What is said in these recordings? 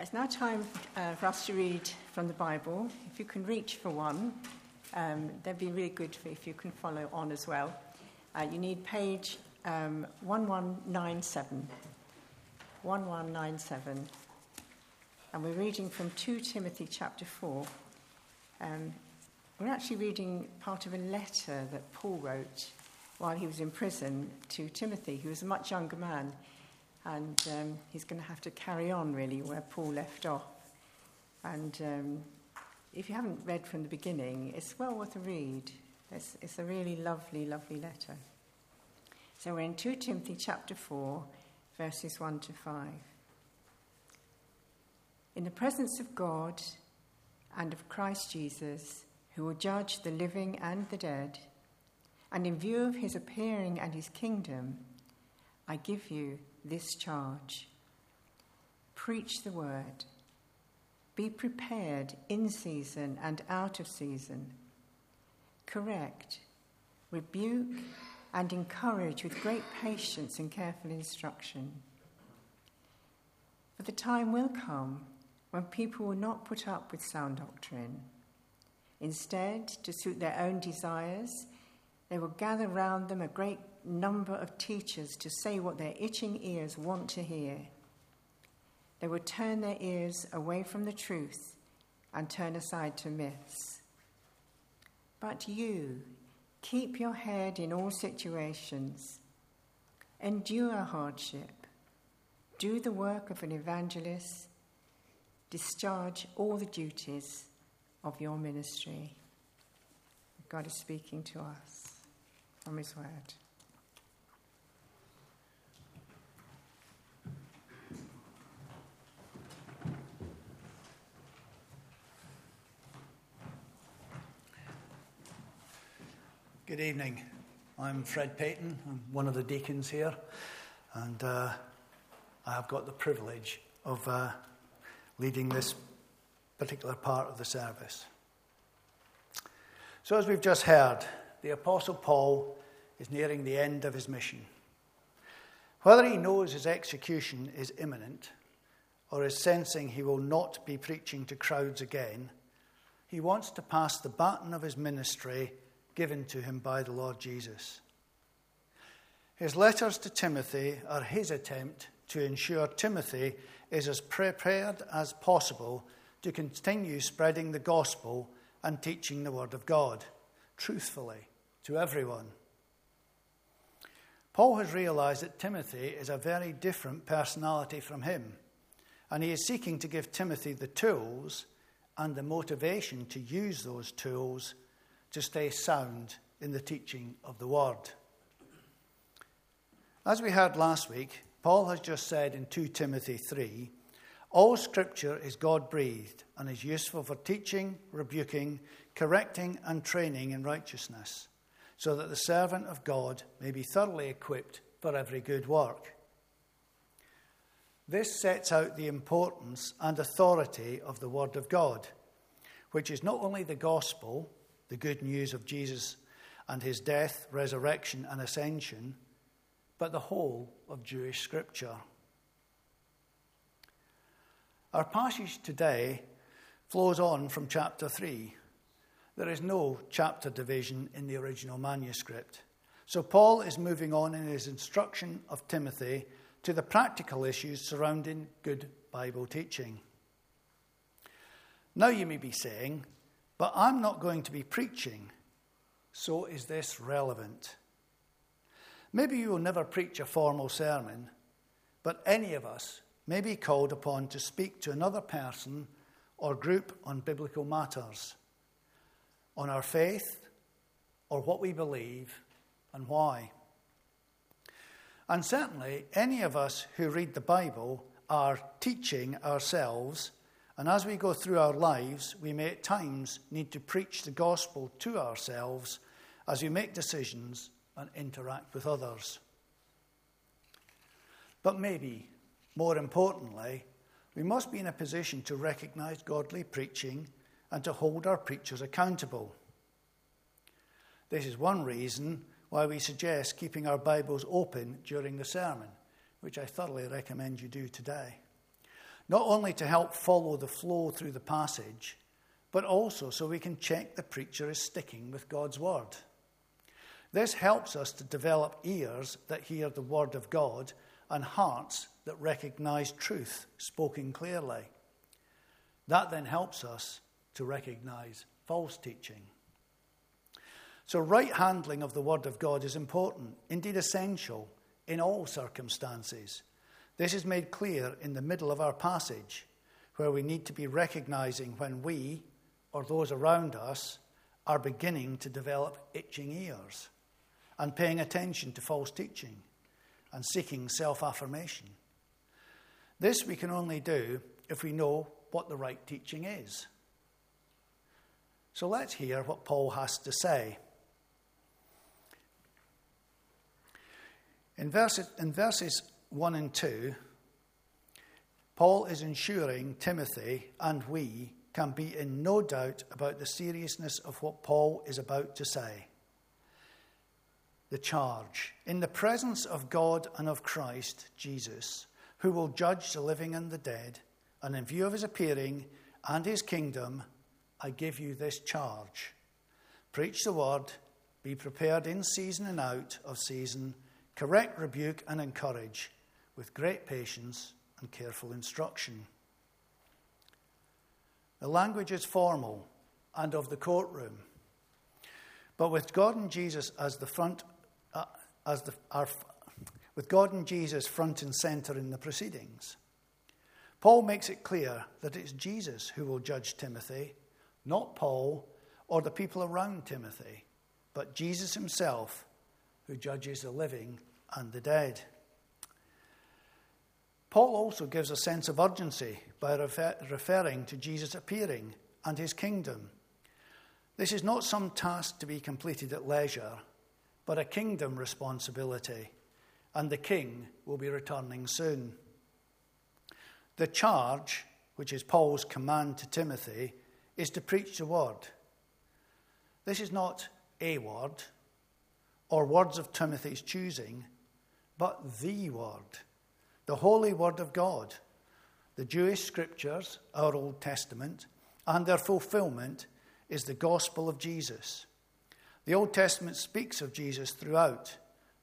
It's now time uh, for us to read from the Bible. If you can reach for one, um, that'd be really good if you can follow on as well. Uh, you need page um, 1197. 1197. And we're reading from 2 Timothy chapter 4. Um, we're actually reading part of a letter that Paul wrote while he was in prison to Timothy, who was a much younger man. And um, he's going to have to carry on, really, where Paul left off. And um, if you haven't read from the beginning, it's well worth a read. It's, it's a really lovely, lovely letter. So we're in 2 Timothy chapter 4, verses 1 to 5. In the presence of God and of Christ Jesus, who will judge the living and the dead, and in view of his appearing and his kingdom, I give you this charge preach the word, be prepared in season and out of season, correct, rebuke, and encourage with great patience and careful instruction. For the time will come when people will not put up with sound doctrine. Instead, to suit their own desires, they will gather round them a great number of teachers to say what their itching ears want to hear. They will turn their ears away from the truth and turn aside to myths. But you, keep your head in all situations, endure hardship, do the work of an evangelist, discharge all the duties of your ministry. God is speaking to us from His Word. Good evening. I'm Fred Payton. I'm one of the deacons here, and uh, I have got the privilege of uh, leading this particular part of the service. So, as we've just heard, the Apostle Paul is nearing the end of his mission. Whether he knows his execution is imminent or is sensing he will not be preaching to crowds again, he wants to pass the baton of his ministry given to him by the Lord Jesus. His letters to Timothy are his attempt to ensure Timothy is as prepared as possible to continue spreading the gospel and teaching the Word of God truthfully to everyone. Paul has realized that Timothy is a very different personality from him, and he is seeking to give Timothy the tools and the motivation to use those tools to stay sound in the teaching of the Word. As we heard last week, Paul has just said in 2 Timothy 3 all scripture is God breathed and is useful for teaching, rebuking, correcting, and training in righteousness, so that the servant of God may be thoroughly equipped for every good work. This sets out the importance and authority of the Word of God, which is not only the gospel, the good news of Jesus and his death, resurrection, and ascension, but the whole of Jewish scripture. Our passage today flows on from chapter 3. There is no chapter division in the original manuscript. So Paul is moving on in his instruction of Timothy to the practical issues surrounding good Bible teaching. Now you may be saying, but I'm not going to be preaching, so is this relevant? Maybe you will never preach a formal sermon, but any of us may be called upon to speak to another person or group on biblical matters, on our faith, or what we believe and why. And certainly, any of us who read the Bible are teaching ourselves and as we go through our lives, we may at times need to preach the gospel to ourselves as we make decisions and interact with others. But maybe, more importantly, we must be in a position to recognize godly preaching and to hold our preachers accountable. This is one reason why we suggest keeping our Bibles open during the sermon, which I thoroughly recommend you do today. Not only to help follow the flow through the passage, but also so we can check the preacher is sticking with God's word. This helps us to develop ears that hear the word of God and hearts that recognize truth spoken clearly. That then helps us to recognize false teaching. So, right handling of the Word of God is important, indeed essential, in all circumstances. This is made clear in the middle of our passage, where we need to be recognizing when we, or those around us, are beginning to develop itching ears and paying attention to false teaching and seeking self affirmation. This we can only do if we know what the right teaching is. So let's hear what Paul has to say. In verses, in verses 1 and 2, Paul is ensuring Timothy and we can be in no doubt about the seriousness of what Paul is about to say. The charge in the presence of God and of Christ Jesus, who will judge the living and the dead, and in view of his appearing and his kingdom, I give you this charge. Preach the word, be prepared in season and out of season, correct, rebuke, and encourage with great patience and careful instruction. The language is formal and of the courtroom, but with God and Jesus as the front, uh, as the, our, with God and Jesus front and center in the proceedings. Paul makes it clear that it's Jesus who will judge Timothy, not Paul or the people around Timothy, but Jesus himself who judges the living and the dead. Paul also gives a sense of urgency by refer- referring to Jesus appearing and his kingdom. This is not some task to be completed at leisure, but a kingdom responsibility, and the king will be returning soon. The charge, which is Paul's command to Timothy, is to preach the word. This is not a word or words of Timothy's choosing, but the word, the holy word of God, the Jewish scriptures, our Old Testament, and their fulfillment is the gospel of Jesus. The Old Testament speaks of Jesus throughout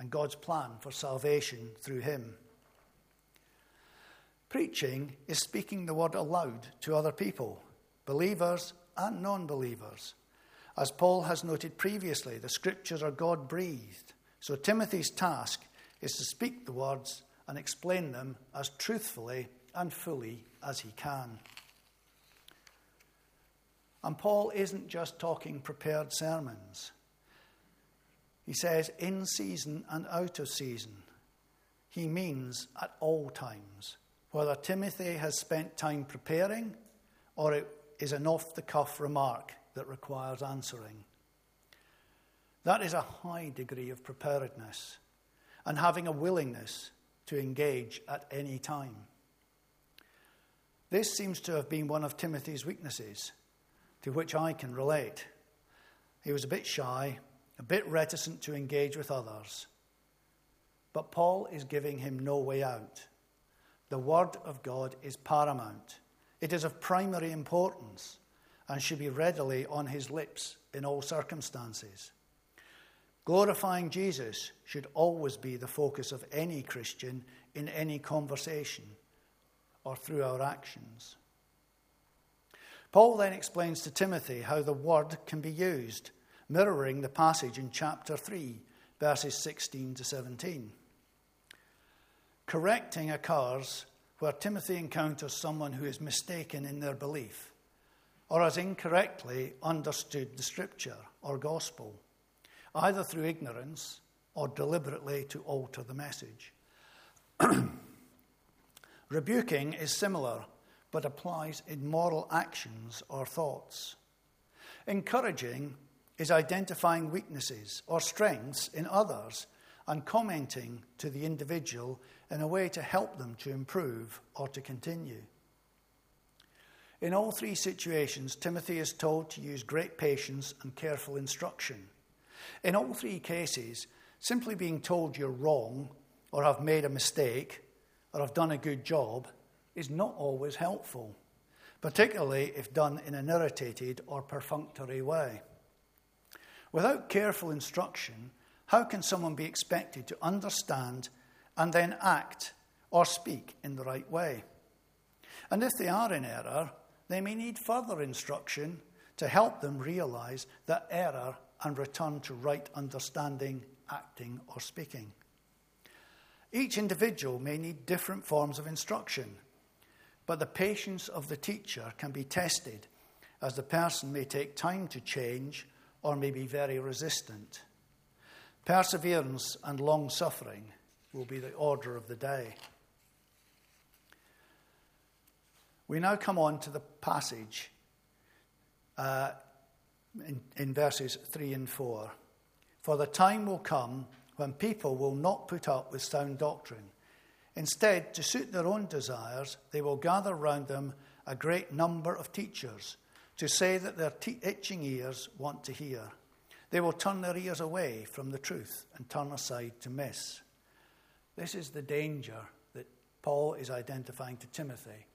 and God's plan for salvation through him. Preaching is speaking the word aloud to other people, believers and non believers. As Paul has noted previously, the scriptures are God breathed. So Timothy's task is to speak the words and explain them as truthfully and fully as he can. And Paul isn't just talking prepared sermons. He says, in season and out of season. He means at all times whether Timothy has spent time preparing or it is an off the cuff remark that requires answering. That is a high degree of preparedness and having a willingness to engage at any time. This seems to have been one of Timothy's weaknesses, to which I can relate. He was a bit shy, a bit reticent to engage with others. But Paul is giving him no way out. The Word of God is paramount. It is of primary importance and should be readily on his lips in all circumstances. Glorifying Jesus should always be the focus of any Christian in any conversation or through our actions. Paul then explains to Timothy how the word can be used, mirroring the passage in chapter 3, verses 16 to 17. Correcting occurs where Timothy encounters someone who is mistaken in their belief or has incorrectly understood the scripture or gospel, either through ignorance or deliberately to alter the message. Rebuking is similar, but applies in moral actions or thoughts. Encouraging is identifying weaknesses or strengths in others and commenting to the individual in a way to help them to improve or to continue. In all three situations, Timothy is told to use great patience and careful instruction. In all three cases, simply being told you're wrong or I've made a mistake or I've done a good job is not always helpful, particularly if done in an irritated or perfunctory way. Without careful instruction, how can someone be expected to understand and then act or speak in the right way? And if they are in error, they may need further instruction to help them realize that error and return to right understanding, acting, or speaking. Each individual may need different forms of instruction, but the patience of the teacher can be tested as the person may take time to change or may be very resistant. Perseverance and long suffering will be the order of the day. We now come on to the passage uh, in, in verses 3 and 4. For the time will come when people will not put up with sound doctrine. Instead, to suit their own desires, they will gather round them a great number of teachers to say that their te- itching ears want to hear. They will turn their ears away from the truth and turn aside to miss. This is the danger that Paul is identifying to Timothy.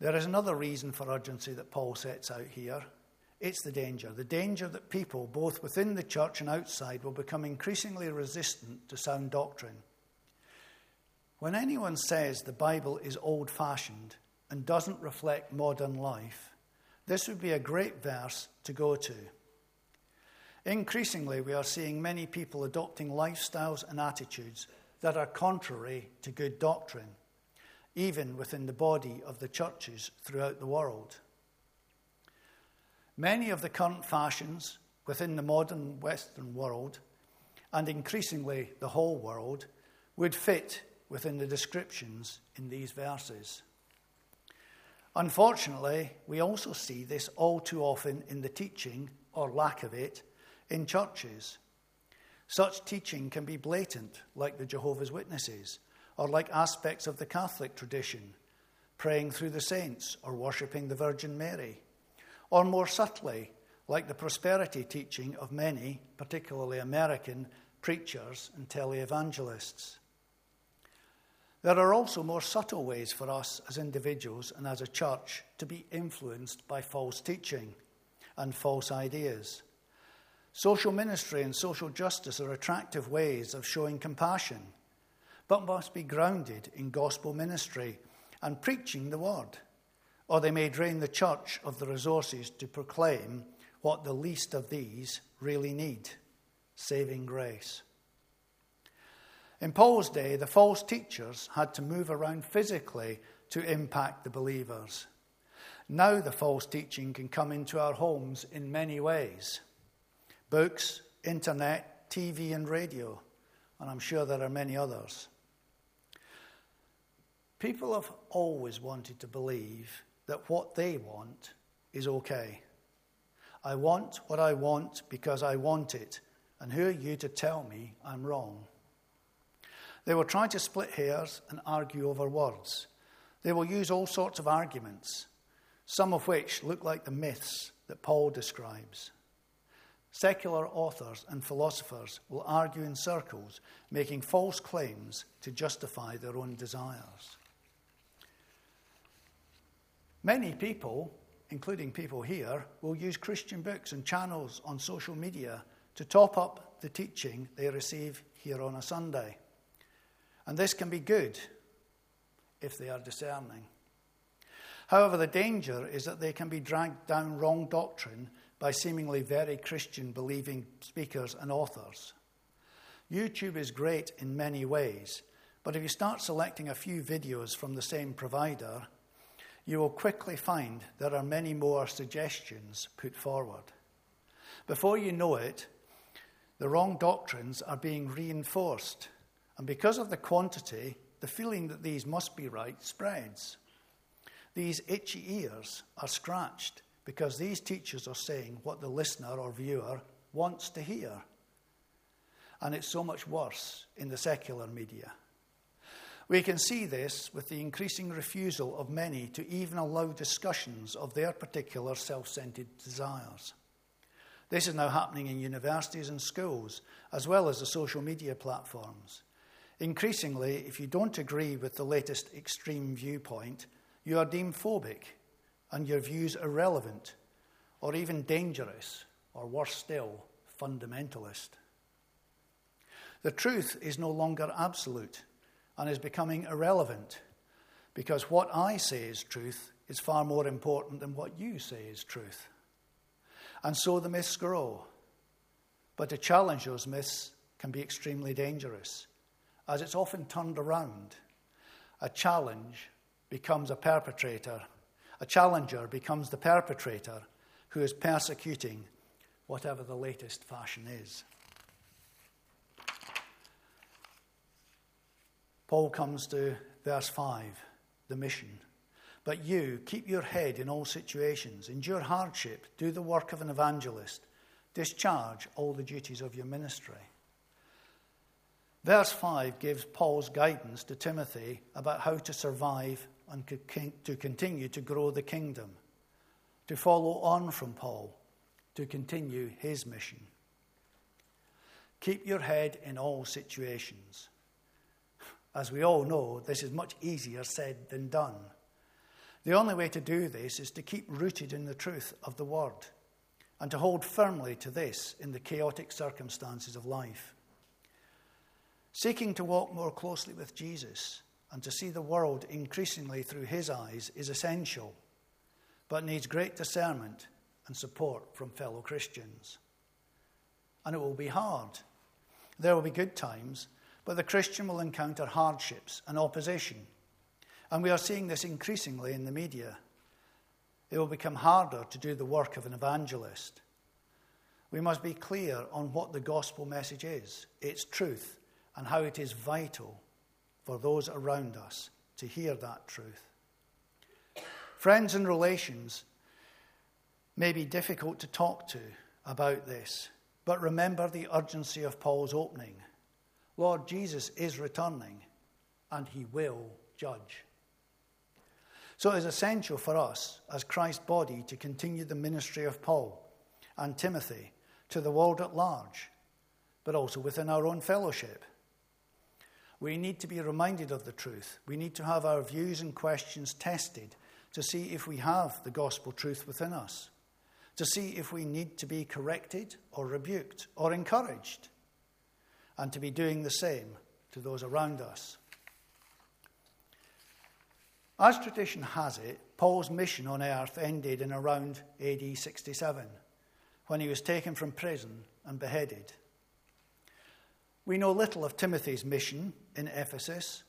There is another reason for urgency that Paul sets out here. It's the danger. The danger that people, both within the church and outside, will become increasingly resistant to sound doctrine. When anyone says the Bible is old fashioned and doesn't reflect modern life, this would be a great verse to go to. Increasingly, we are seeing many people adopting lifestyles and attitudes that are contrary to good doctrine even within the body of the churches throughout the world. Many of the current fashions within the modern Western world, and increasingly the whole world, would fit within the descriptions in these verses. Unfortunately, we also see this all too often in the teaching, or lack of it, in churches. Such teaching can be blatant, like the Jehovah's Witnesses, or like aspects of the Catholic tradition, praying through the saints or worshipping the Virgin Mary, or more subtly, like the prosperity teaching of many, particularly American, preachers and televangelists. There are also more subtle ways for us as individuals and as a church to be influenced by false teaching and false ideas. Social ministry and social justice are attractive ways of showing compassion but must be grounded in gospel ministry and preaching the word, or they may drain the church of the resources to proclaim what the least of these really need saving grace. In Paul's day, the false teachers had to move around physically to impact the believers. Now, the false teaching can come into our homes in many ways books, internet, TV, and radio, and I'm sure there are many others. People have always wanted to believe that what they want is okay. I want what I want because I want it, and who are you to tell me I'm wrong? They will try to split hairs and argue over words. They will use all sorts of arguments, some of which look like the myths that Paul describes. Secular authors and philosophers will argue in circles, making false claims to justify their own desires. Many people, including people here, will use Christian books and channels on social media to top up the teaching they receive here on a Sunday. And this can be good if they are discerning. However, the danger is that they can be dragged down wrong doctrine by seemingly very Christian believing speakers and authors. YouTube is great in many ways, but if you start selecting a few videos from the same provider, you will quickly find there are many more suggestions put forward. Before you know it, the wrong doctrines are being reinforced, and because of the quantity, the feeling that these must be right spreads. These itchy ears are scratched because these teachers are saying what the listener or viewer wants to hear. And it's so much worse in the secular media. We can see this with the increasing refusal of many to even allow discussions of their particular self centered desires. This is now happening in universities and schools, as well as the social media platforms. Increasingly, if you don't agree with the latest extreme viewpoint, you are deemed phobic and your views irrelevant or even dangerous, or worse still, fundamentalist. The truth is no longer absolute and is becoming irrelevant because what I say is truth is far more important than what you say is truth. And so the myths grow. But to challenge those myths can be extremely dangerous as it's often turned around. A challenge becomes a perpetrator, a challenger becomes the perpetrator who is persecuting whatever the latest fashion is. Paul comes to verse 5, the mission. But you, keep your head in all situations, endure hardship, do the work of an evangelist, discharge all the duties of your ministry. Verse 5 gives Paul's guidance to Timothy about how to survive and to continue to grow the kingdom, to follow on from Paul, to continue his mission. Keep your head in all situations. As we all know, this is much easier said than done. The only way to do this is to keep rooted in the truth of the Word and to hold firmly to this in the chaotic circumstances of life. Seeking to walk more closely with Jesus and to see the world increasingly through his eyes is essential, but needs great discernment and support from fellow Christians. And it will be hard. There will be good times, but the Christian will encounter hardships and opposition. And we are seeing this increasingly in the media. It will become harder to do the work of an evangelist. We must be clear on what the gospel message is its truth and how it is vital for those around us to hear that truth. Friends and relations may be difficult to talk to about this, but remember the urgency of Paul's opening. Lord Jesus is returning, and he will judge. So it is essential for us, as Christ's body, to continue the ministry of Paul and Timothy to the world at large, but also within our own fellowship. We need to be reminded of the truth. We need to have our views and questions tested to see if we have the gospel truth within us, to see if we need to be corrected or rebuked or encouraged, and to be doing the same to those around us. As tradition has it, Paul's mission on earth ended in around AD 67 when he was taken from prison and beheaded. We know little of Timothy's mission in Ephesus,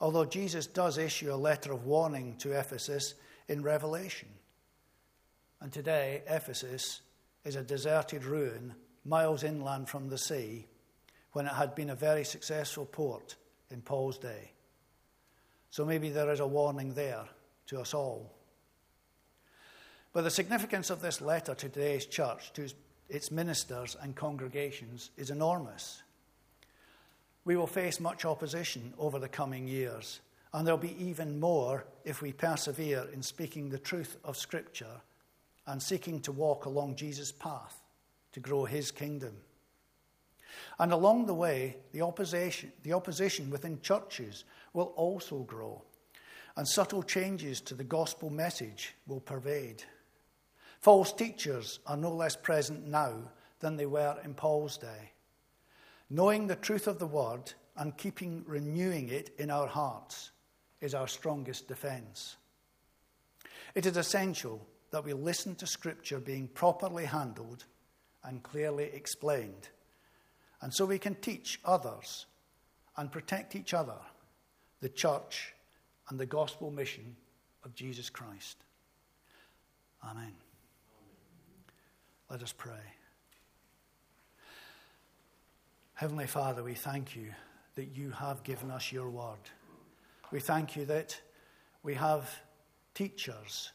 although Jesus does issue a letter of warning to Ephesus in Revelation. And today, Ephesus is a deserted ruin miles inland from the sea when it had been a very successful port in Paul's day. So maybe there is a warning there to us all. But the significance of this letter to today's church, to its ministers and congregations, is enormous. We will face much opposition over the coming years, and there'll be even more if we persevere in speaking the truth of Scripture and seeking to walk along Jesus' path to grow his kingdom. And along the way, the opposition, the opposition within churches will also grow, and subtle changes to the gospel message will pervade. False teachers are no less present now than they were in Paul's day. Knowing the truth of the word and keeping renewing it in our hearts is our strongest defense. It is essential that we listen to Scripture being properly handled and clearly explained, and so we can teach others and protect each other, the church, and the gospel mission of Jesus Christ. Amen. Amen. Let us pray. Heavenly Father, we thank you that you have given us your word. We thank you that we have teachers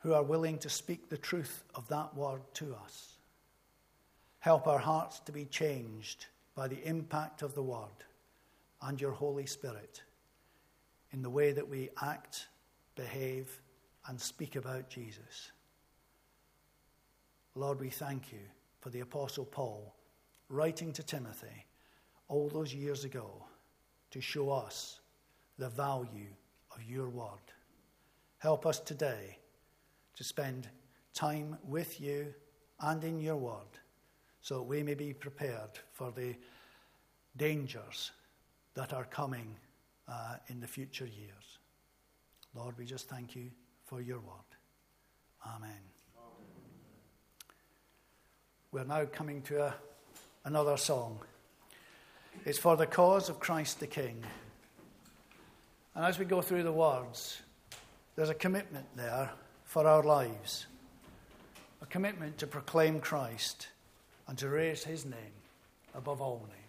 who are willing to speak the truth of that word to us. Help our hearts to be changed by the impact of the word and your Holy Spirit in the way that we act, behave, and speak about Jesus. Lord, we thank you for the Apostle Paul writing to Timothy all those years ago to show us the value of your word. Help us today to spend time with you and in your word so we may be prepared for the dangers that are coming uh, in the future years. Lord, we just thank you for your word. Amen. We're now coming to a, another song. It's for the cause of Christ the King. And as we go through the words, there's a commitment there for our lives a commitment to proclaim Christ and to raise his name above all names.